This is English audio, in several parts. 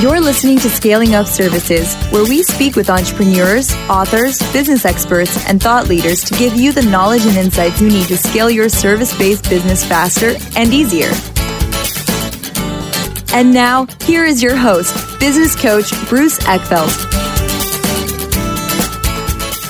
You're listening to Scaling Up Services, where we speak with entrepreneurs, authors, business experts, and thought leaders to give you the knowledge and insights you need to scale your service based business faster and easier. And now, here is your host, business coach Bruce Eckfeldt.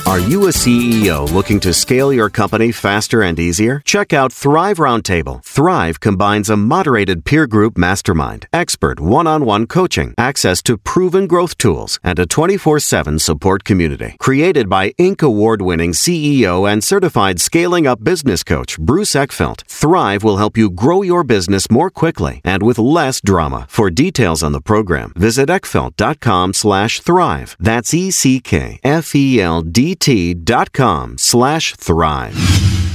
Are you a CEO looking to scale your company faster and easier? Check out Thrive Roundtable. Thrive combines a moderated peer group mastermind, expert one on one coaching, access to proven growth tools, and a 24 7 support community. Created by Inc. award winning CEO and certified scaling up business coach Bruce Eckfeldt, Thrive will help you grow your business more quickly and with less drama. For details on the program, visit eckfeldt.com slash thrive. That's E C K F E L D com slash thrive.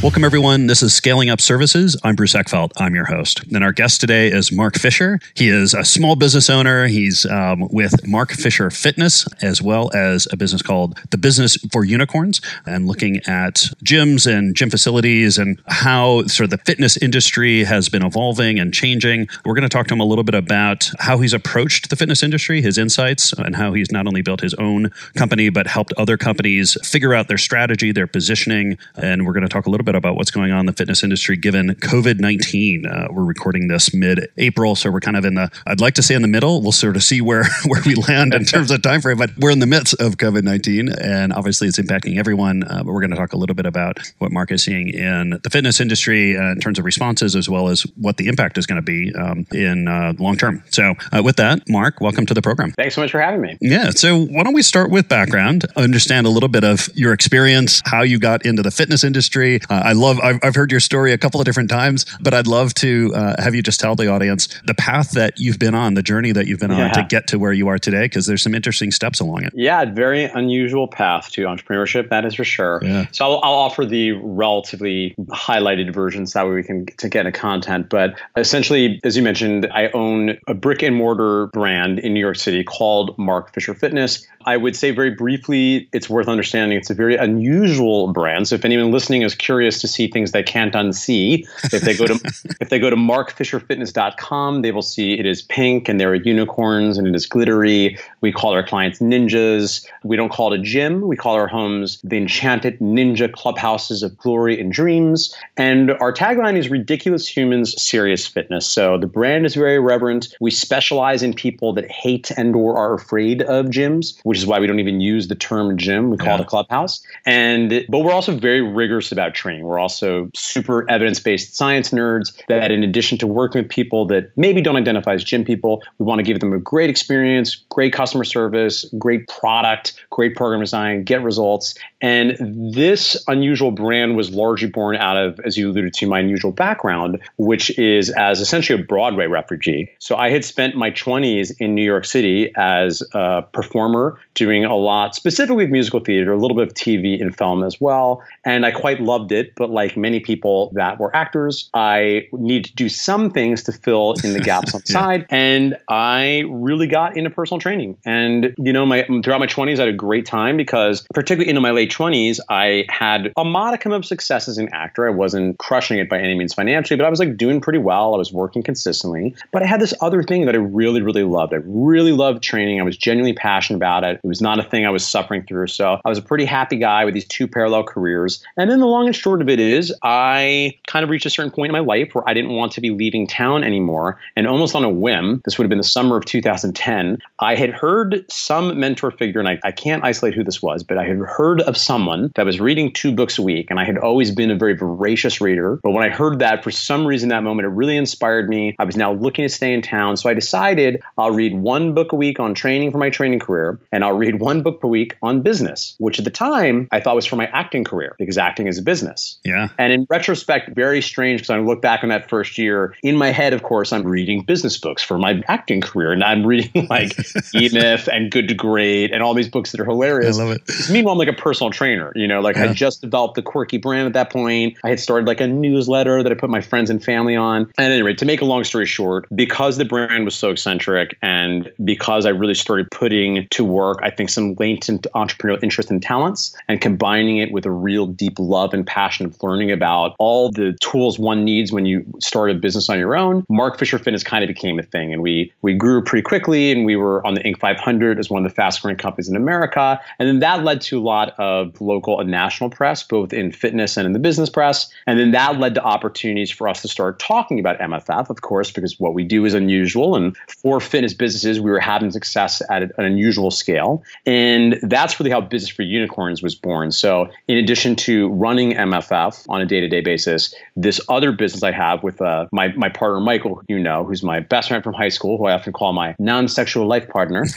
Welcome, everyone. This is Scaling Up Services. I'm Bruce Eckfeldt. I'm your host. And our guest today is Mark Fisher. He is a small business owner. He's um, with Mark Fisher Fitness, as well as a business called The Business for Unicorns, and looking at gyms and gym facilities and how sort of the fitness industry has been evolving and changing. We're going to talk to him a little bit about how he's approached the fitness industry, his insights, and how he's not only built his own company, but helped other companies figure out their strategy, their positioning. And we're going to talk a little bit about what's going on in the fitness industry given COVID 19. Uh, we're recording this mid April, so we're kind of in the, I'd like to say in the middle. We'll sort of see where, where we land in terms of time frame, but we're in the midst of COVID 19, and obviously it's impacting everyone. Uh, but we're going to talk a little bit about what Mark is seeing in the fitness industry uh, in terms of responses, as well as what the impact is going to be um, in uh, long term. So, uh, with that, Mark, welcome to the program. Thanks so much for having me. Yeah. So, why don't we start with background, understand a little bit of your experience, how you got into the fitness industry, uh, I love, I've, I've, heard your story a couple of different times, but I'd love to uh, have you just tell the audience the path that you've been on, the journey that you've been on to get to where you are today, because there's some interesting steps along it. Yeah, very unusual path to entrepreneurship, that is for sure. Yeah. So I'll, I'll, offer the relatively highlighted versions that way we can to get into content. But essentially, as you mentioned, I own a brick and mortar brand in New York City called Mark Fisher Fitness. I would say very briefly, it's worth understanding it's a very unusual brand. So if anyone listening is curious to see things they can't unsee, if they go to if they go to markfisherfitness.com, they will see it is pink and there are unicorns and it is glittery. We call our clients ninjas. We don't call it a gym. We call our homes the enchanted ninja clubhouses of glory and dreams. And our tagline is ridiculous humans, serious fitness. So the brand is very reverent. We specialize in people that hate and or are afraid of gyms which is why we don't even use the term gym. We call yeah. it a clubhouse. And but we're also very rigorous about training. We're also super evidence-based science nerds that in addition to working with people that maybe don't identify as gym people, we want to give them a great experience, great customer service, great product, great program design, get results. And this unusual brand was largely born out of, as you alluded to, my unusual background, which is as essentially a Broadway refugee. So I had spent my 20s in New York City as a performer doing a lot, specifically with musical theater, little bit of TV and film as well. And I quite loved it. But like many people that were actors, I needed to do some things to fill in the gaps on the yeah. side. And I really got into personal training. And, you know, my throughout my 20s, I had a great time because, particularly into my late 20s, I had a modicum of success as an actor. I wasn't crushing it by any means financially, but I was like doing pretty well. I was working consistently. But I had this other thing that I really, really loved. I really loved training. I was genuinely passionate about it. It was not a thing I was suffering through. So I was a pretty happy guy with these two parallel careers. And then the long and short of it is, I kind of reached a certain point in my life where I didn't want to be leaving town anymore. And almost on a whim, this would have been the summer of 2010, I had heard some mentor figure, and I, I can't isolate who this was, but I had heard of someone that was reading two books a week. And I had always been a very voracious reader. But when I heard that, for some reason, that moment, it really inspired me. I was now looking to stay in town. So I decided I'll read one book a week on training for my training career, and I'll read one book per week on business, which the time I thought was for my acting career because acting is a business. Yeah. And in retrospect, very strange because I look back on that first year. In my head, of course, I'm reading business books for my acting career, and I'm reading like E Myth and Good to Great and all these books that are hilarious. I love it. Meanwhile, I'm like a personal trainer. You know, like yeah. I just developed the quirky brand at that point. I had started like a newsletter that I put my friends and family on. And anyway, to make a long story short, because the brand was so eccentric and because I really started putting to work I think, some latent entrepreneurial interest and talent talents and combining it with a real deep love and passion of learning about all the tools one needs when you start a business on your own, Mark Fisher Fitness kind of became a thing. And we we grew pretty quickly and we were on the Inc. 500 as one of the fast growing companies in America. And then that led to a lot of local and national press, both in fitness and in the business press. And then that led to opportunities for us to start talking about MFF, of course, because what we do is unusual. And for fitness businesses, we were having success at an unusual scale. And that's really how Business for Unicorns was born. So, in addition to running MFF on a day to day basis, this other business I have with uh, my, my partner, Michael, you know, who's my best friend from high school, who I often call my non sexual life partner,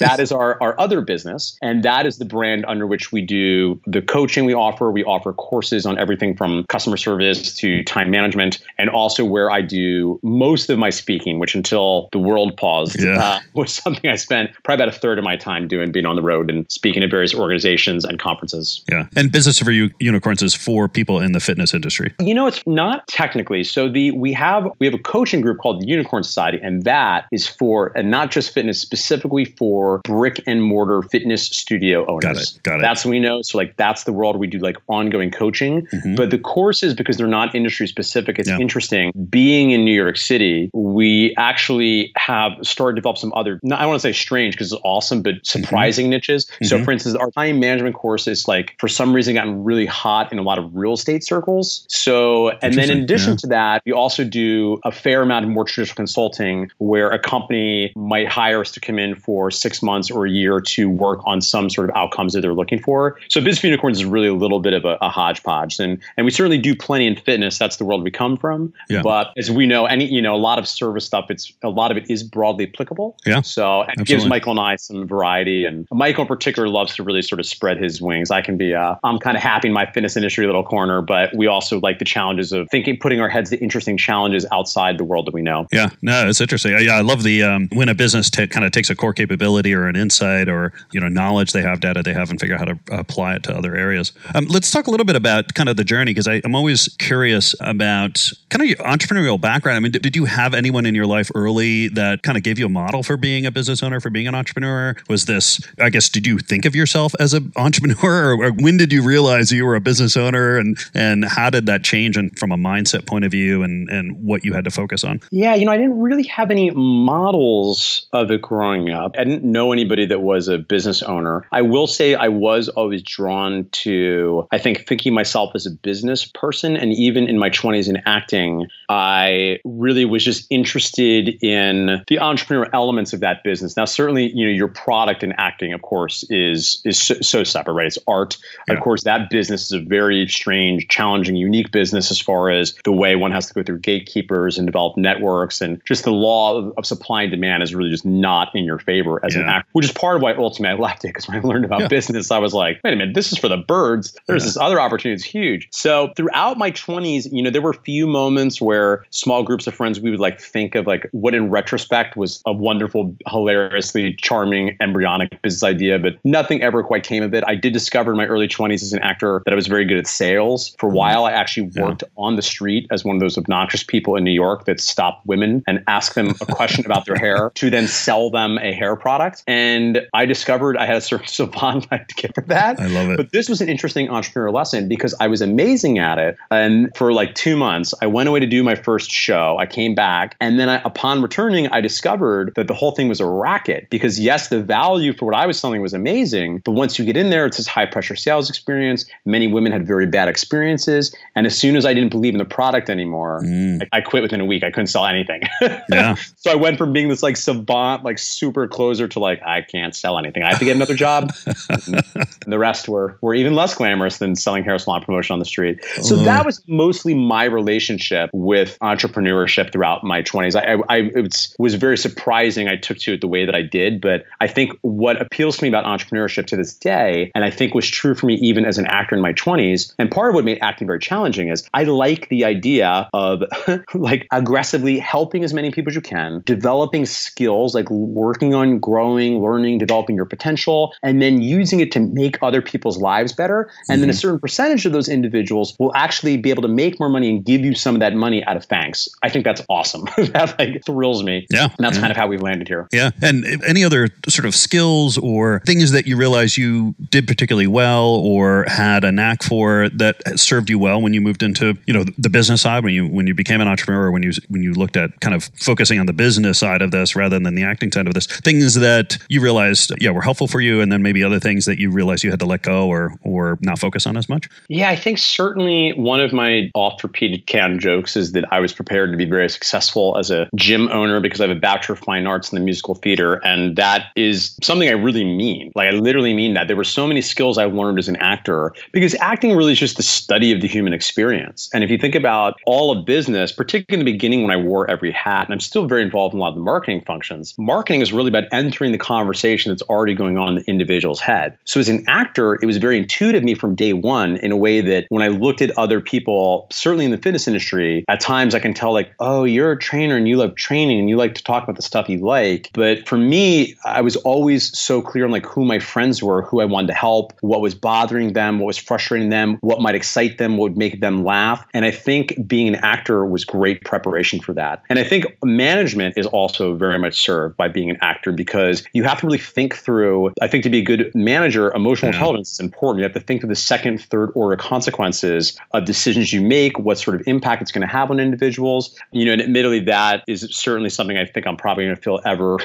that is our, our other business. And that is the brand under which we do the coaching we offer. We offer courses on everything from customer service to time management, and also where I do most of my speaking, which until the world paused yeah. uh, was something I spent probably about a third of my time doing, being on the road and speaking at various organizations and conferences. Yeah. And Business for Unicorns is for people in the fitness industry. You know, it's not technically. So the we have we have a coaching group called the Unicorn Society, and that is for and not just fitness, specifically for brick and mortar fitness studio owners. Got it. Got it. That's what we know. So like that's the world we do like ongoing coaching. Mm-hmm. But the courses, because they're not industry specific, it's yeah. interesting. Being in New York City, we actually have started to develop some other. Not, I want to say strange because it's awesome, but mm-hmm. surprising mm-hmm. niches. Mm-hmm. So for instance, our time management course is like for some reason gotten really hot in a lot of real estate circles. So and then in addition yeah. to that, we also do a fair amount of more traditional consulting where a company might hire us to come in for six months or a year to work on some sort of outcomes that they're looking for. So Business Unicorns is really a little bit of a, a, hodgepodge. And and we certainly do plenty in fitness. That's the world we come from. Yeah. But as we know, any you know, a lot of service stuff, it's a lot of it is broadly applicable. Yeah. So it Absolutely. gives Michael and I some variety. And Michael in particular loves to really sort of spread his wings. I can be uh, I'm kind of happy in my fitness industry little corner, but we also like the challenges of thinking, putting our heads to interesting challenges outside the world that we know. Yeah. No, it's interesting. Yeah, I love the um, when a business t- kind of takes a core capability or an insight or you know knowledge they have, data they have, and figure out how to apply it to other areas. Um, let's talk a little bit about kind of the journey because I'm always curious about kind of your entrepreneurial background. I mean, did, you have anyone in your life early that kind of gave you a model for being a business owner, for being an entrepreneur? Was this, I guess, did you think of yourself as entrepreneur, or, when did you realize you were a business owner, and and how did that change and from a mindset point of view, and and what you had to focus on? Yeah, you know, I didn't really have any models of it growing up. I didn't know anybody that was a business owner. I will say I was always drawn to, I think, thinking myself as a business person. And even in my 20s in acting, I really was just interested in the entrepreneurial elements of that business. Now, certainly, you know, your product in acting, of course, is is so, so separate, right? It's art. Yeah. Of course, that business is a very strange, challenging, unique business as far as the way one has to go through gatekeepers and develop networks and just the law of, of supply and demand is really just not in your favor as yeah. an actor, which is part of why ultimately I left it because when I learned about yeah. business, I was like, wait a minute, this is for the birds. There's this other opportunity. It's huge. So throughout my 20s, you know, there were a few moments where small groups of friends, we would like think of like what in retrospect was a wonderful, hilariously charming, embryonic business idea, but nothing ever quite came of it. I did discover in my early 20s as an actor that I was very good at sales. For a mm-hmm. while, I actually worked on the street as one of those obnoxious people in New York that stop women and ask them a question about their hair to then sell them a hair product. And I discovered I had a certain savant gift for that. I love it. But this was an interesting entrepreneurial lesson because I was amazing at it. And for like two months, I went away to do my first show. I came back. And then I, upon returning, I discovered that the whole thing was a racket because, yes, the value for what I was selling was amazing. But once you get in there, it's this high pressure sales experience. Many women had very bad experiences. And as soon as I didn't believe in the product anymore, mm. I, I quit within a week. I couldn't sell anything. yeah. so I went from being this like savant, like super closer to like, I can't sell anything. I have to get another job. and the rest were, were even less glamorous than selling hair salon promotion on the street. So that was mostly my relationship with entrepreneurship throughout my 20s. I, I, I it was very surprising I took to it the way that I did. But I think what appeals to me about entrepreneurship to this day, and I think was true for me even as an actor in my 20s, and part of what made acting very challenging is I like the idea of like aggressively helping as many people as you can, developing skills, like working on growing, learning, developing your potential, and then using it to make other people's lives better. And mm-hmm. then a mm-hmm. certain percentage of those individuals will actually be able to make more money and give you some of that money out of thanks. I think that's awesome. that like thrills me. Yeah. And that's yeah. kind of how we've landed here. Yeah. And any other sort of skills or things that you realize you did particularly well or had a knack for that served you well when you moved into you know the business side when you when you became an entrepreneur when you when you looked at kind of focusing on the business side of this rather than the acting side of this things that you realized yeah were helpful for you and then maybe other things that you realized you had to let go or or not focus on as much? Yeah i think certainly one of my oft repeated canned jokes is that i was prepared to be very successful as a gym owner because i have a bachelor of fine arts in the musical theater and that is something i really mean. Like i literally mean that. There were so many skills i learned as an actor because acting really is just the study of the human experience. And if you think about all of business particularly in the beginning when i wore every hat and i'm still very involved in a lot of the marketing functions marketing is really about entering the conversation that's already going on in the individual's head. So as an actor it was very intuitive to me from day one in a way that when i looked at other people certainly in the fitness industry at times i can tell like oh you're a trainer and you love training and you like to talk about the stuff you like. But for me i was always so clear on like who my friends were who i wanted to help what was bothering them what was frustrating them what might excite them what would make them laugh. And i think being an actor was great preparation for that. And i think management is also very much served by being an actor because you have to really think through i think to be a good manager emotional yeah. intelligence is important. You have to think through the second third order consequences of decisions you make what sort of impact it's going to have on individuals. You know and admittedly that is certainly something i think i'm probably going to feel ever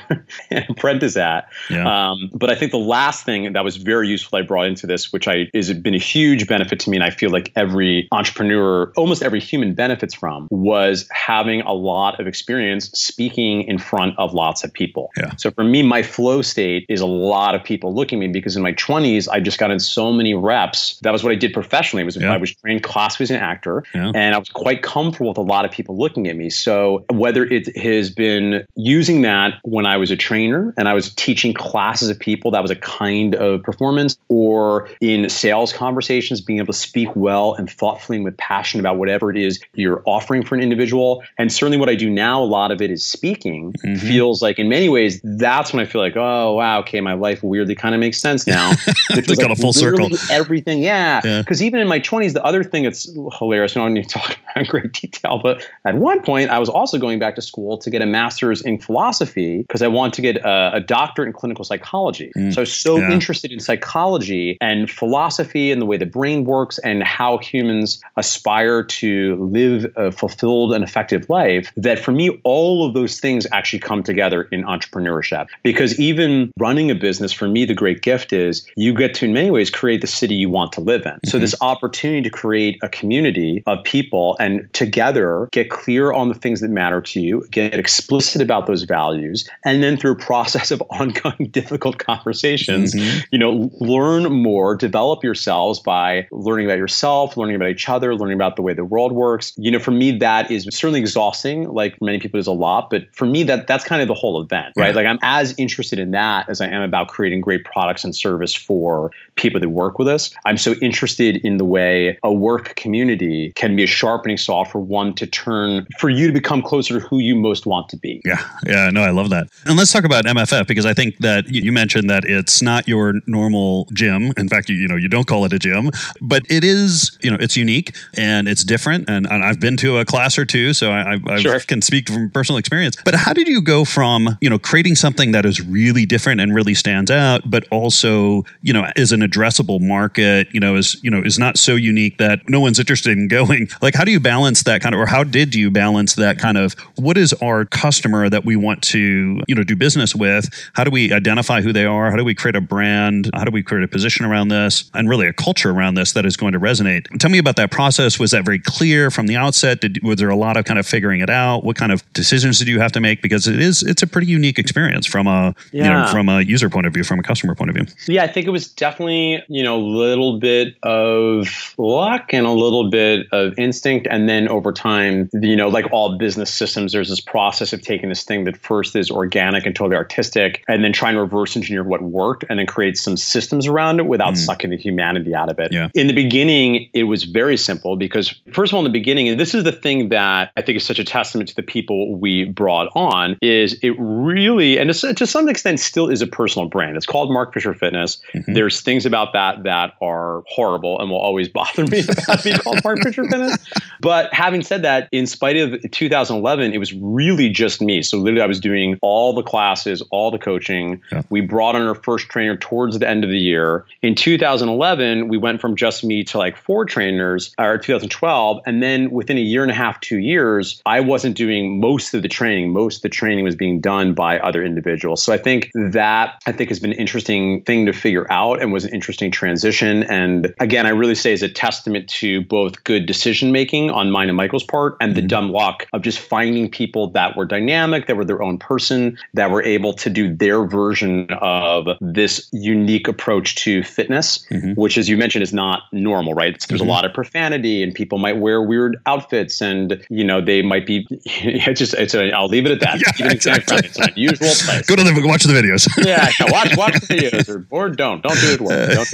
apprentice at. Yeah. um, but i think the last thing that was very useful i brought into this which i has been a huge benefit to me and i feel like every entrepreneur almost every human benefits from was having a lot of experience speaking in front of lots of people. Yeah. So for me, my flow state is a lot of people looking at me because in my 20s, I just got in so many reps. That was what I did professionally. Was yeah. I was trained classically as an actor, yeah. and I was quite comfortable with a lot of people looking at me. So whether it has been using that when I was a trainer and I was teaching classes of people, that was a kind of performance, or in sales conversations, being able to speak well and thoughtfully and with passion about whatever it is you're offering for an individual. And certainly what I do now, a lot of it is speaking, mm-hmm. feels like in many ways, that's when I feel like, oh, wow, okay, my life weirdly kind of makes sense now. It feels like a full circle. Everything, yeah. Because yeah. even in my 20s, the other thing that's hilarious, and I don't need to talk about in great detail, but at one point, I was also going back to school to get a master's in philosophy because I wanted to get a, a, doctorate in clinical psychology. Mm. So I was so yeah. interested in psychology and philosophy and the way the brain works and how humans aspire to live a fulfilled and effective life that for me, all of those things actually come together in entrepreneurship. Because even running a business, for me, the great gift is you get to, in many ways, create the city you want to live in. Mm-hmm. So, this opportunity to create a community of people and together get clear on the things that matter to you, get explicit about those values, and then through a process of ongoing difficult conversations, mm-hmm. you know, learn more, develop yourselves by learning about yourself, learning about each other, learning about the way the world works. You know, for me, that is certainly exhausting. Like many people, is a lot, but for me, that that's kind of the whole event, right? Yeah. Like I'm as interested in that as I am about creating great products and service for people that work with us. I'm so interested in the way a work community can be a sharpening saw for one to turn for you to become closer to who you most want to be. Yeah, yeah, no, I love that. And let's talk about MFF because I think that you mentioned that it's not your normal gym. In fact, you, you know you don't call it a gym, but it is. You know, it's unique and it's different. And, and I've been to a class or two, so I, I sure. can speak from personal experience. But how did you go from you know creating something that is really different and really stands out, but also you know is an addressable market? You know, is you know is not so unique that no one's interested in going. Like, how do you balance that kind of, or how did you balance that kind of? What is our customer that we want to you know do business with? How do we identify who they are? How do we create a brand? How do we create a position around this and really a culture around this that is going to resonate? Tell me about that process. Was that very clear from the outset? Did, was there a lot of kind of figuring it out? What kind of decisions did you have to make? Because it is it's a pretty unique experience from a yeah. you know from a user point of view, from a customer point of view. Yeah, I think it was definitely you know a little bit of luck and a little bit of instinct, and then over time, you know, like all business systems, there's this process of taking this thing that first is organic and totally artistic, and then trying to reverse engineer what worked, and then create some systems around it without mm. sucking the humanity out of it. Yeah. In the beginning, it was very simple because first of all, in the beginning, and this is the thing that I think is such a testament to the people we brought on, is it really, and to some extent, still is a personal brand. It's called Mark Fisher Fitness. Mm-hmm. There's things about that that are horrible and will always bother me about being called Mark Fisher Fitness. But having said that, in spite of 2011, it was really just me. So literally, I was doing all the classes, all the coaching. Yeah. We brought on our first trainer towards the end of the year. In 2011, we went from just me to like four trainers, or 2012. And then within a year and a half, two years, I wasn't doing most of the training. Most of the training was being done by other individuals. So I think that I think has been an interesting thing to figure out and was an interesting transition. And again, I really say is a testament to both good decision making on mine and Michael's part and the mm-hmm. dumb luck of just finding people that were dynamic, that were their own person, that were able to do their version of this unique approach to fitness, mm-hmm. which, as you mentioned, is not normal, right? There's mm-hmm. a lot of profanity and people might wear weird outfits and, you know, they might be, it's just, it's a, I'll leave it at that. yeah, Even exactly. it's an unusual place. Go to the, watch the videos. yeah, watch, watch the videos or, or don't, don't do it. Well.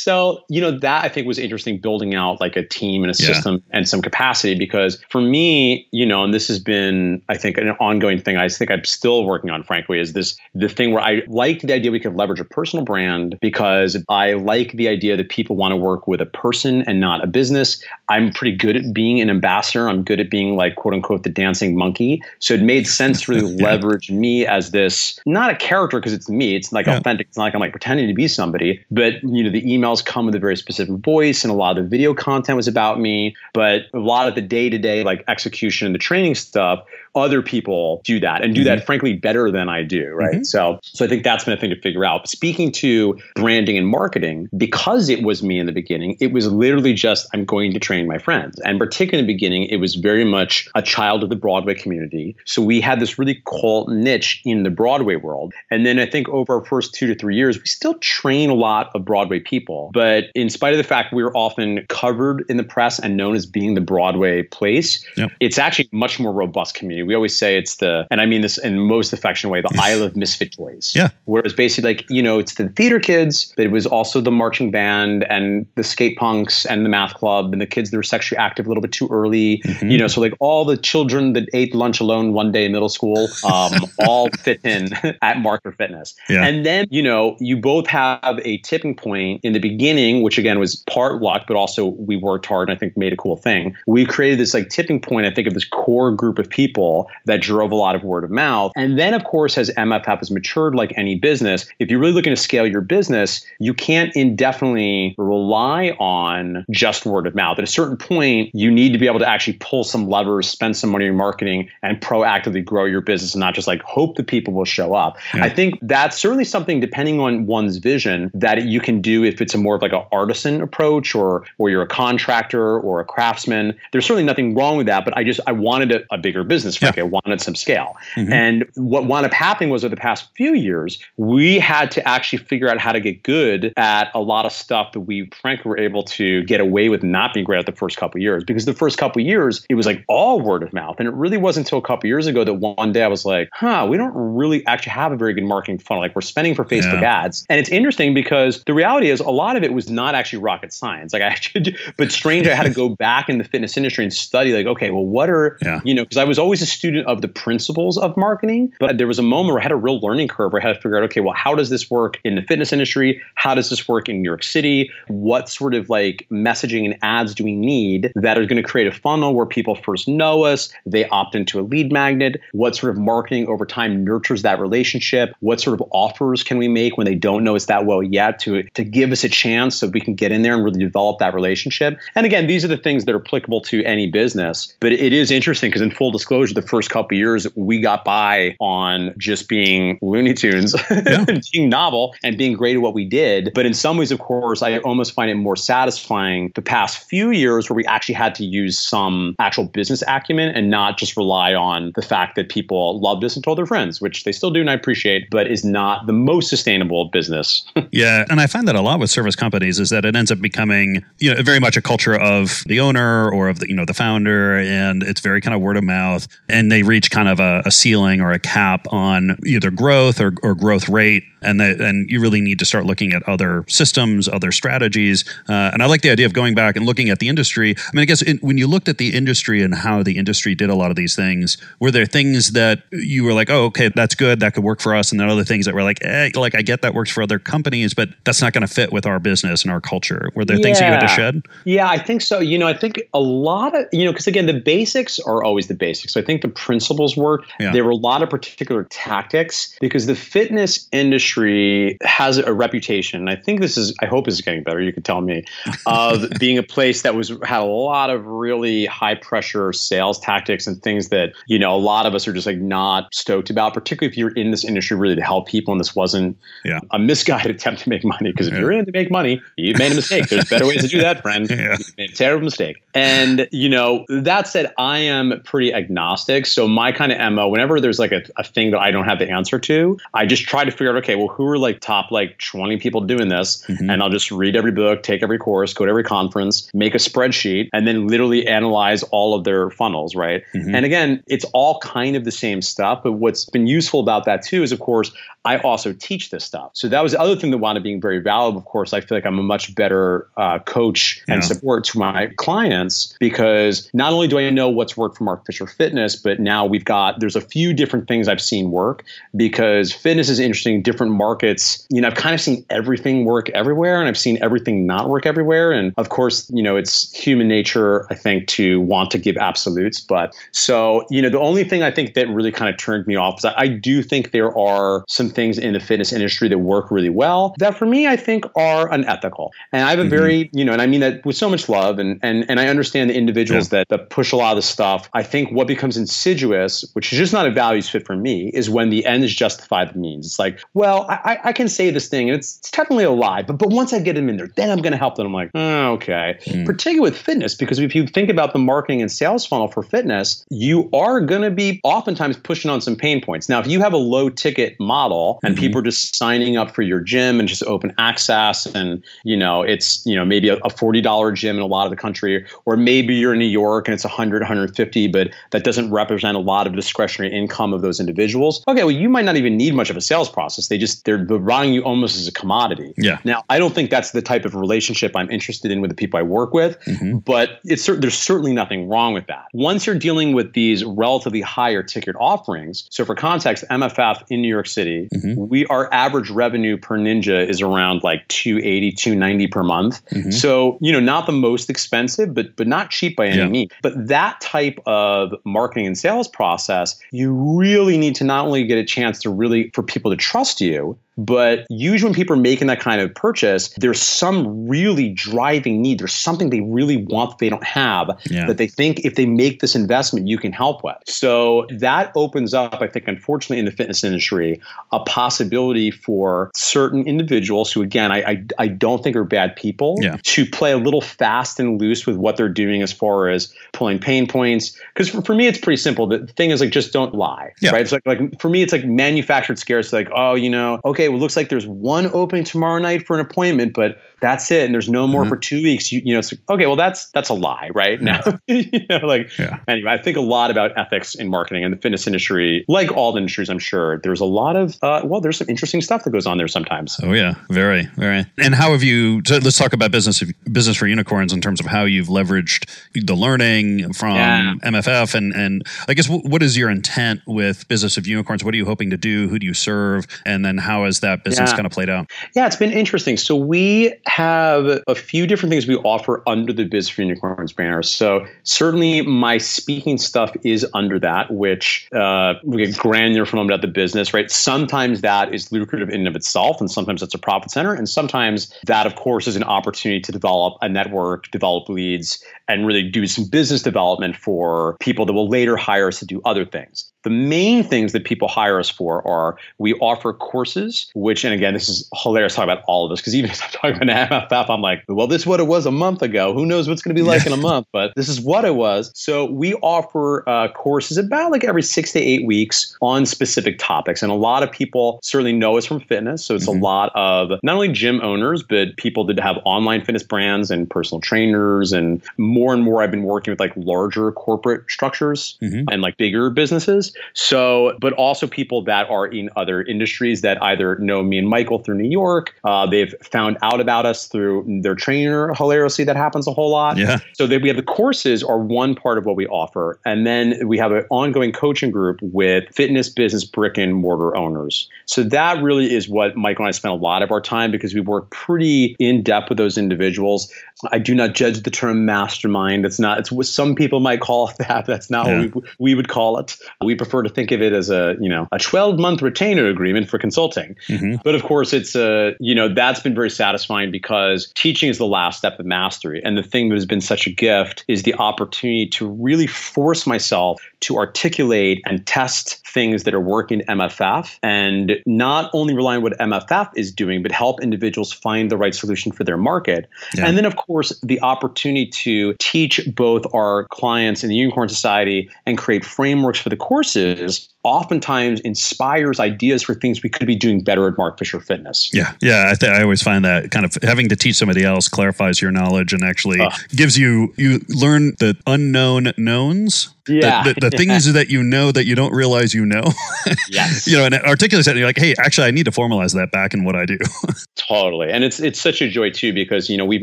So, you know, that I think was interesting building out like a team and a yeah. system and some capacity because for me, you know, and this has been, I think, an ongoing thing I think I'm still working on, frankly, is this the thing where I like the idea we could leverage a personal brand because I like the idea that people want to work with a person and not a business. I'm pretty good at being an ambassador. I'm good at being like quote unquote the dancing monkey. So it made sense to really yeah. leverage me as this, not a character because it's me. It's like yeah. authentic. It's not like I'm like pretending to be somebody, but you know, the emails come with a very specific voice and a lot of the video content was about me. But a lot of the day to day like execution and the training stuff other people do that and do mm-hmm. that frankly better than I do, right? Mm-hmm. So so I think that's been a thing to figure out. Speaking to branding and marketing, because it was me in the beginning, it was literally just I'm going to train my friends. And particularly in the beginning, it was very much a child of the Broadway community. So we had this really cool niche in the Broadway world. And then I think over our first 2 to 3 years, we still train a lot of Broadway people, but in spite of the fact we were often covered in the press and known as being the Broadway place, yep. it's actually a much more robust community we always say it's the, and I mean this in most affectionate way, the Isle of Misfit Toys. Yeah. Whereas basically, like, you know, it's the theater kids, but it was also the marching band and the skate punks and the math club and the kids that were sexually active a little bit too early. Mm-hmm. You know, so like all the children that ate lunch alone one day in middle school um, all fit in at Marker Fitness. Yeah. And then, you know, you both have a tipping point in the beginning, which again was part luck, but also we worked hard and I think made a cool thing. We created this like tipping point, I think, of this core group of people people that drove a lot of word of mouth. And then, of course, as MFF has matured like any business, if you're really looking to scale your business, you can't indefinitely rely on just word of mouth. At a certain point, you need to be able to actually pull some levers, spend some money in marketing, and proactively grow your business and not just like hope that people will show up. Yeah. I think that's certainly something, depending on one's vision, that you can do if it's a more of like an artisan approach or or you're a contractor or a craftsman. There's certainly nothing wrong with that, but I just I wanted a, a bigger business frankly. Yeah. I wanted some scale. Mm-hmm. And what wound up happening was over the past few years, we had to actually figure out how to get good at a lot of stuff that we frankly were able to get away with not being great at the first couple years. Because the first couple years, it was like all word of mouth. And it really wasn't until a couple years ago that one day I was like, huh, we don't really actually have a very good marketing funnel. Like we're spending for Facebook yeah. ads. And it's interesting because the reality is a lot of it was not actually rocket science. Like I actually, but strange, I had to go back in the fitness industry and study like, okay, well, what are, yeah. you know, because I was always a student of the principles of marketing, but there was a moment where I had a real learning curve where I had to figure out, okay, well, how does this work in the fitness industry? How does this work in New York City? What sort of like messaging and ads do we need that are going to create a funnel where people first know us, they opt into a lead magnet? What sort of marketing over time nurtures that relationship? What sort of offers can we make when they don't know us that well yet to, to give us a chance so we can get in there and really develop that relationship? And again, these are the things that are applicable to any business. But it is interesting because in full disclosure, the first couple years, we got by on just being Looney Tunes, yeah. being novel, and being great at what we did. But in some ways, of course, I almost find it more satisfying the past few years where we actually had to use some actual business acumen and not just rely on the fact that people loved us and told their friends, which they still do and I appreciate, but is not the most sustainable business. yeah. And I find that a lot with service companies is that it ends up becoming, you know, very much a culture of the owner or of the, you know, the founder. And it's very kind of word of mouth. And they reach kind of a, a ceiling or a cap on either growth or, or growth rate. And that and you really need to start looking at other systems other strategies. Uh, and i like the idea of going back and looking at the industry. I mean i guess when you looked at the industry and how the industry did a lot of these things were there things that you were like oh okay that's good that could work for us? And then other things that were like eh, like i get that works for other companies but that's not going to fit with our business and our culture. Were there yeah. things you had to shed? Yeah i think so. You know i think a lot of you know because again the basics are always the basics. So i think the principles work yeah. there were a lot of particular tactics because the fitness industry has a reputation. I think this is, I hope this is getting better. You can tell me of being a place that was had a lot of really high pressure sales tactics and things that you know a lot of us are just like not stoked about. Particularly if you're in this industry really to help people, and this wasn't yeah. a misguided attempt to make money. Because if yeah. you're in to make money, you made a mistake. There's better ways to do that, friend. Yeah. You made a terrible mistake. And you know that said, I am pretty agnostic. So my kind of mo, whenever there's like a, a thing that I don't have the answer to, I just try to figure out, okay, well, who are like top like 20 people doing this? Mm-hmm. And I'll just read every book, take every course, go to every conference, make a spreadsheet, and then literally analyze all of their funnels, right? Mm-hmm. And again, it's all kind of the same stuff. But what's been useful about that too is, of course, I also teach this stuff. So that was the other thing that wound up being very valuable. Of course, I feel like I'm a much better uh, coach yeah. and support to my clients because not only do I know what's worked for Mark Fisher Fitness, but now we've got, there's a few different things I've seen work because fitness is interesting, different markets. You know, I've kind of seen everything work everywhere and I've seen everything not work everywhere. And of course, you know, it's human nature, I think, to want to give absolutes. But so, you know, the only thing I think that really kind of turned me off is I, I do think there are some things in the fitness industry that work really well that for me I think are unethical. And I have a mm-hmm. very, you know, and I mean that with so much love and and and I understand the individuals yeah. that, that push a lot of the stuff. I think what becomes insidious, which is just not a values fit for me, is when the ends justify the means. It's like, well, I, I can say this thing and it's, it's technically a lie, but but once I get them in there, then I'm going to help them. I'm like, oh, okay. Mm. Particularly with fitness, because if you think about the marketing and sales funnel for fitness, you are going to be oftentimes pushing on some pain points. Now, if you have a low ticket model and mm-hmm. people are just signing up for your gym and just open access and you know it's you know maybe a, a $40 gym in a lot of the country or maybe you're in new york and it's 100 150 but that doesn't represent a lot of discretionary income of those individuals okay well you might not even need much of a sales process they just they're, they're buying you almost as a commodity yeah now i don't think that's the type of relationship i'm interested in with the people i work with mm-hmm. but it's there's certainly nothing wrong with that once you're dealing with these relatively higher ticket offerings so for context mff in new york city Mm-hmm. We our average revenue per ninja is around like 280, 290 per month. Mm-hmm. So, you know, not the most expensive, but but not cheap by any yeah. means. But that type of marketing and sales process, you really need to not only get a chance to really for people to trust you, but usually when people are making that kind of purchase, there's some really driving need. There's something they really want that they don't have yeah. that they think if they make this investment, you can help with. So that opens up, I think, unfortunately, in the fitness industry, a possibility for certain individuals who, again, I, I, I don't think are bad people yeah. to play a little fast and loose with what they're doing as far as pulling pain points. Because for, for me, it's pretty simple. The thing is like, just don't lie, yeah. right? It's like, like for me, it's like manufactured scarce. Like, oh, you know, okay, well, looks like there's one opening tomorrow night for an appointment, but that's it and there's no more mm-hmm. for two weeks. You, you know it's like, okay well that's that's a lie right? Now you know like yeah. anyway i think a lot about ethics in marketing and the fitness industry. Like all the industries i'm sure there's a lot of uh, well there's some interesting stuff that goes on there sometimes. Oh yeah. Very very. And how have you so let's talk about business business for unicorns in terms of how you've leveraged the learning from yeah. mff and and i guess what is your intent with business of unicorns? What are you hoping to do? Who do you serve? And then how has that business yeah. kind of played out yeah it's been interesting so we have a few different things we offer under the Biz for Unicorns banner. So certainly my speaking stuff is under that, which uh, we get granular from about the business, right? Sometimes that is lucrative in and of itself, and sometimes that's a profit center, and sometimes that, of course, is an opportunity to develop a network, develop leads, and really do some business development for people that will later hire us to do other things. The main things that people hire us for are we offer courses, which, and again, this is hilarious talking about all of this because even if I'm talking about MFF, I'm like, well, this is what it was a month ago. Who knows what's going to be like in a month? But this is what it was. So we offer uh, courses about like every six to eight weeks on specific topics. And a lot of people certainly know us from fitness. So it's mm-hmm. a lot of not only gym owners, but people that have online fitness brands and personal trainers. And more and more, I've been working with like larger corporate structures mm-hmm. and like bigger businesses. So, but also people that are in other industries that either know me and Michael through New York, uh, they've found out about us through their trainer. Hilariously, that happens a whole lot. Yeah. So that we have the courses are one part of what we offer, and then we have an ongoing coaching group with fitness business brick and mortar owners. So that really is what Michael and I spend a lot of our time because we work pretty in depth with those individuals. I do not judge the term mastermind. It's not. It's what some people might call that. That's not yeah. what we, we would call it. We prefer to think of it as a you know a 12 month retainer agreement for consulting. Mm-hmm. But of course, it's a you know that's been very satisfying because teaching is the last step of mastery, and the thing that has been such a gift is the opportunity to really force myself to articulate and test things that are working MFF and not only rely on what MFF is doing, but help individuals find the right solution for their market. Yeah. And then, of course, the opportunity to teach both our clients in the Unicorn Society and create frameworks for the courses oftentimes inspires ideas for things we could be doing better at Mark Fisher Fitness. Yeah, yeah. I, th- I always find that kind of having to teach somebody else clarifies your knowledge and actually uh, gives you you learn the unknown knowns yeah. The, the, the things that you know that you don't realize you know. yes. You know, and articulate that, and you're like, hey, actually, I need to formalize that back in what I do. totally. And it's it's such a joy, too, because, you know, we've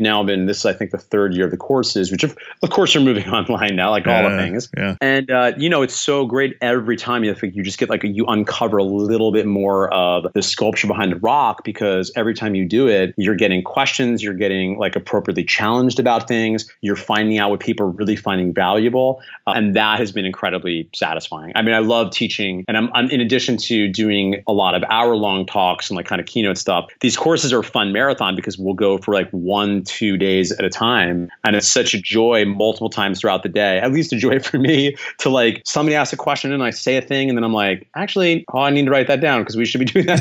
now been, this is, I think, the third year of the courses, which, of, of course, are moving online now, like all the things. Yeah. And, uh, you know, it's so great every time you think you just get like, a, you uncover a little bit more of the sculpture behind the rock because every time you do it, you're getting questions, you're getting like appropriately challenged about things, you're finding out what people are really finding valuable. Uh, and that has been incredibly satisfying. I mean, I love teaching, and I'm, I'm in addition to doing a lot of hour long talks and like kind of keynote stuff. These courses are fun marathon because we'll go for like one, two days at a time, and it's such a joy multiple times throughout the day. At least a joy for me to like somebody asks a question and I say a thing, and then I'm like, actually, oh, I need to write that down because we should be doing that.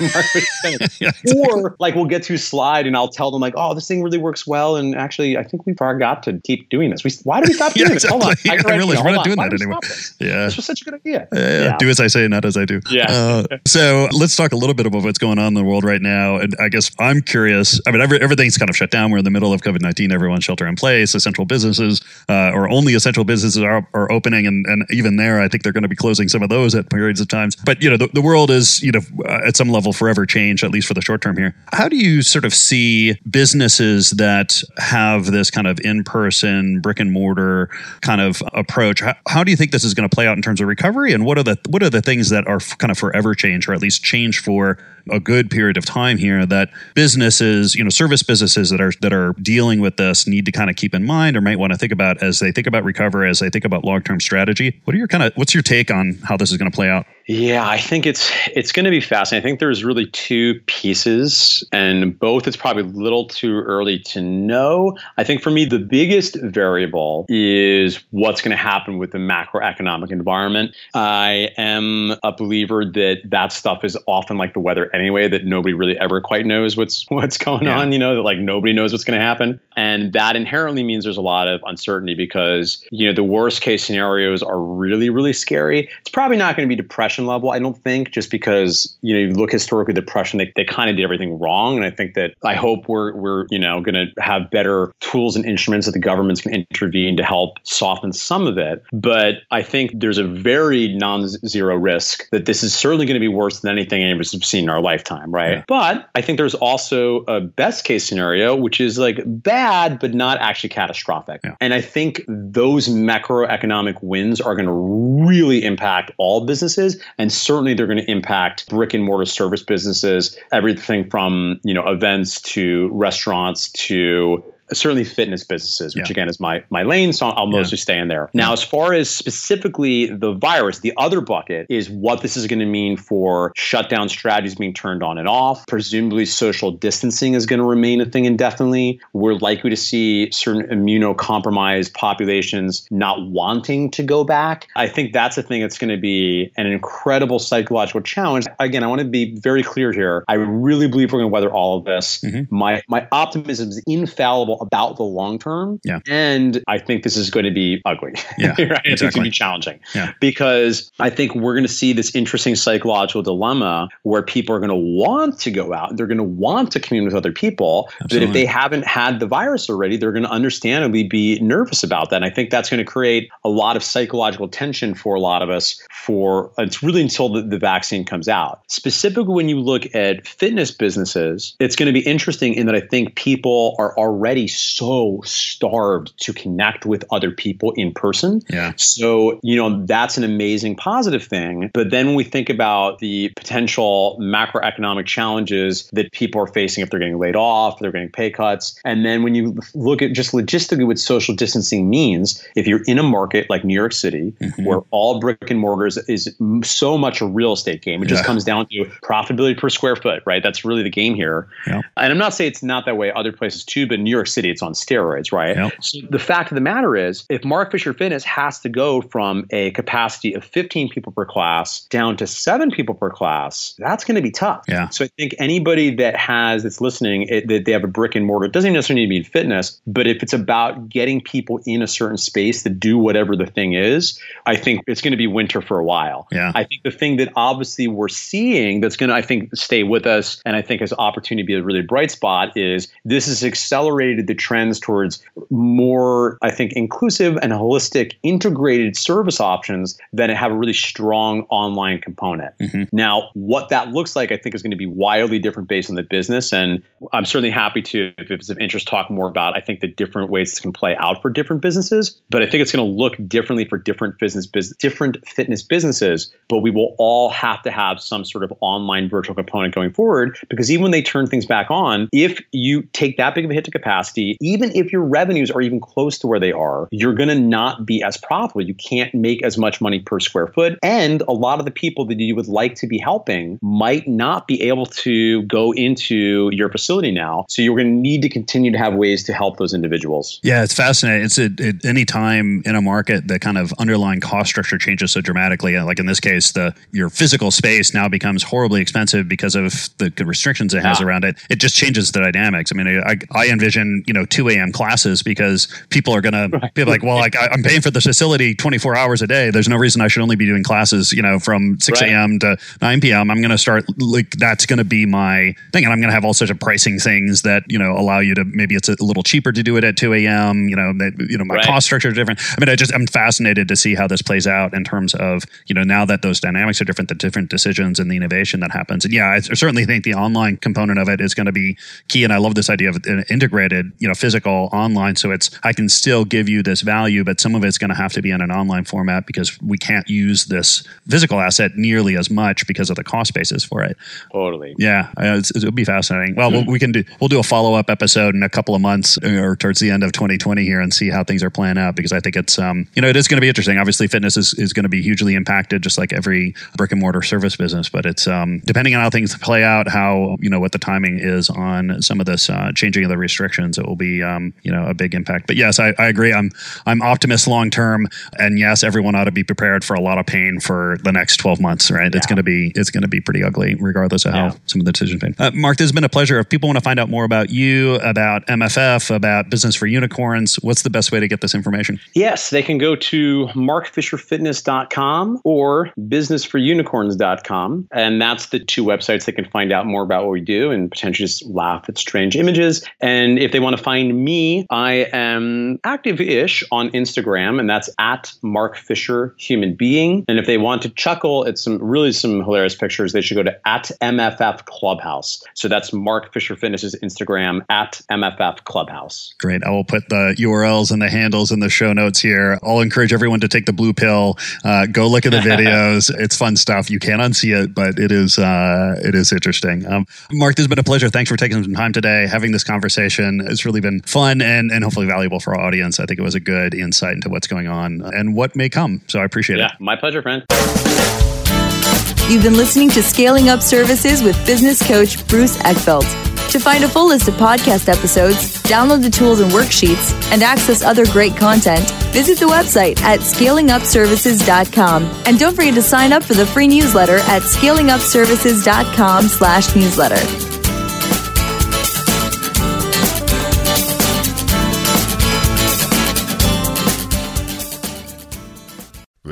yeah, exactly. Or like we'll get to slide and I'll tell them like, oh, this thing really works well, and actually, I think we forgot to keep doing this. We why did we stop doing yeah, exactly. this? Hold on, I, I realize we're not doing that anymore. Yeah. This was such a good idea. Yeah, yeah. Do as I say, not as I do. Yeah. Uh, so let's talk a little bit about what's going on in the world right now. And I guess I'm curious. I mean, every, everything's kind of shut down. We're in the middle of COVID 19. Everyone's shelter in place. Essential businesses, uh, or only essential businesses are, are opening. And, and even there, I think they're going to be closing some of those at periods of times. But, you know, the, the world is, you know, uh, at some level forever changed, at least for the short term here. How do you sort of see businesses that have this kind of in person, brick and mortar kind of approach? How, how do you think this is going to play out in terms of recovery? And what are the what are the things that are kind of forever change or at least change for a good period of time here that businesses you know service businesses that are that are dealing with this need to kind of keep in mind or might want to think about as they think about recovery as they think about long-term strategy? What are your kind of what's your take on how this is going to play out yeah, I think it's it's going to be fascinating. I think there's really two pieces, and both it's probably a little too early to know. I think for me, the biggest variable is what's going to happen with the macroeconomic environment. I am a believer that that stuff is often like the weather anyway, that nobody really ever quite knows what's what's going yeah. on. You know, that like nobody knows what's going to happen, and that inherently means there's a lot of uncertainty because you know the worst case scenarios are really really scary. It's probably not going to be depression depression level, I don't think, just because, you know, you look historically at the depression, they, they kind of did everything wrong. And I think that I hope we're, we're you know, going to have better tools and instruments that the government's can intervene to help soften some of it. But I think there's a very non zero risk that this is certainly going to be worse than anything any of us have seen in our lifetime, right? Yeah. But I think there's also a best case scenario, which is like bad, but not actually catastrophic. Yeah. And I think those macroeconomic wins are going to really impact all businesses and certainly they're going to impact brick and mortar service businesses, everything from you know events to restaurants to certainly fitness businesses, which yeah. again is my my lane. So I'll mostly yeah. stay in there. Now, as far as specifically the virus, the other bucket is what this is going to mean for shutdown strategies being turned on and off. Presumably, social distancing is going to remain a thing indefinitely. We're likely to see certain immunocompromised populations not wanting to go back. I think that's a thing that's going to be an incredible psychological challenge. Again, I want to be very clear here. I really believe we're going to weather all of this. Mm-hmm. My my optimism is infallible about the long term. Yeah. And I think this is going to be ugly. Yeah. right? Exactly. It's going to be challenging. Yeah. Because I think we're going to see this interesting psychological dilemma where people are going to want to go out. They're going to want to commune with other people. Absolutely. But if they haven't had the virus already, they're going to understandably be nervous about that. And I think that's going to create a lot of psychological tension for a lot of us for it's really until the, the vaccine comes out. Specifically, when you look at fitness businesses, it's going to be interesting in that I think people are already so starved to connect with other people in person. Yeah. So, you know, that's an amazing positive thing. But then when we think about the potential macroeconomic challenges that people are facing if they're getting laid off, they're getting pay cuts. And then when you look at just logistically what social distancing means, if you're in a market like New York City, mm-hmm. where all brick and mortars is so much a real estate game, it yeah. just comes down to profitability per square foot, right? That's really the game here. Yeah. And I'm not saying it's not that way other places too, but New York City, it's on steroids, right? Yeah. So the fact of the matter is, if Mark Fisher Fitness has to go from a capacity of 15 people per class down to seven people per class, that's going to be tough. Yeah. So I think anybody that has that's listening, it, that they have a brick and mortar, it doesn't necessarily need to be in fitness, but if it's about getting people in a certain space to do whatever the thing is, I think it's going to be winter for a while. Yeah. I think the thing that obviously we're seeing that's going to, I think, stay with us and I think has opportunity to be a really bright spot is this has accelerated the trends towards more, I think, inclusive and holistic integrated service options that have a really strong online component. Mm-hmm. Now, what that looks like, I think, is going to be wildly different based on the business. And I'm certainly happy to, if it's of interest, talk more about, I think, the different ways this can play out for different businesses. But I think it's going to look differently for different business, business different fitness businesses. But we will all have to have some sort of online virtual component going forward because even when they turn things back on, if you take that big of a hit to capacity, even if your revenues are even close to where they are, you're going to not be as profitable. You can't make as much money per square foot. And a lot of the people that you would like to be helping might not be able to go into your facility now. So you're going to need to continue to have ways to help those individuals. Yeah, it's fascinating. It's at, at any time in a market the kind of underlying cost structure changes so dramatically. Like in this case, the your physical space now becomes horribly expensive because of the restrictions it has yeah. around it. It just changes the dynamics. I mean, I, I envision you know 2 a.m. classes because people are going right. to be like, well, like I, am paying for this facility 24 hours a day. There's no reason I should only be doing classes, you know, from 6 right. a.m. to 9 p.m. I'm going to start like that's going to be my thing, and I'm going to have all sorts of pricing things that you know allow you to maybe it's a little cheaper to do it at 2 a.m. You know, that you know my right. cost structure is different. I mean, I just I'm fascinated to see how this plays out in terms of you know now that those dynamics are different, the different decisions and the innovation that happens. And yeah, I certainly think the online component of it is going to be key. And I love this idea of an uh, integrated, you know, physical online. So it's I can still give you this value, but some of it's going to have to be in an online format because we can't use this physical asset nearly as much because of the cost basis for it. Totally. Yeah, it'll be fascinating. Well, mm-hmm. we can do we'll do a follow up episode in a couple of months or towards the end of 2020 here and see how things are playing out because I think it's um you know it is going to be interesting. Obviously, fitness is, is going to be hugely impacted just like every brick and mortar service business, but it's um depending on how things play out, how you know what the timing is on some of this uh, changing of the restrictions, it will be um you know a big impact. But yes, I, I agree. I'm I'm optimist long term, and yes, everyone ought to be prepared for a lot of pain for the next 12 months. Right? Yeah. It's going to be it's going to be pretty ugly, regardless of yeah. how some of the decisions made. Uh, Mark, this has been a pleasure. If people want to find out more about you, about MFF, about Business for Unicorns, what's the best way to get this information? Yes, they can go to markfisherfitness.com or businessforunicorns.com, and that's the two websites they can find out more about what we do and potentially just laugh at strange images. And if they want to find me, I am active-ish on Instagram, and that's at Mark Fisher Human Being. And if they want to chuckle at some really some hilarious pictures, they should go to at MFF Clubhouse. So that's Mark Fisher Fitness's Instagram at MFF Clubhouse. Great. I will put the URLs and the handles in the show notes here. I'll encourage everyone to take the blue pill. Uh, go look at the videos. it's fun stuff. You can't unsee it, but it is uh, it is interesting. Um, Mark, this has been a pleasure. Thanks for taking some time today, having this conversation. It's really been fun and, and hopefully valuable for our audience. I think it was a good insight into what's going on and what may come. So I appreciate yeah, it. Yeah, my pleasure, friend. You've been listening to Scaling Up Services with business coach Bruce Eckfeldt. To find a full list of podcast episodes, download the tools and worksheets, and access other great content, visit the website at scalingupservices.com. And don't forget to sign up for the free newsletter at scalingupservices.com slash newsletter.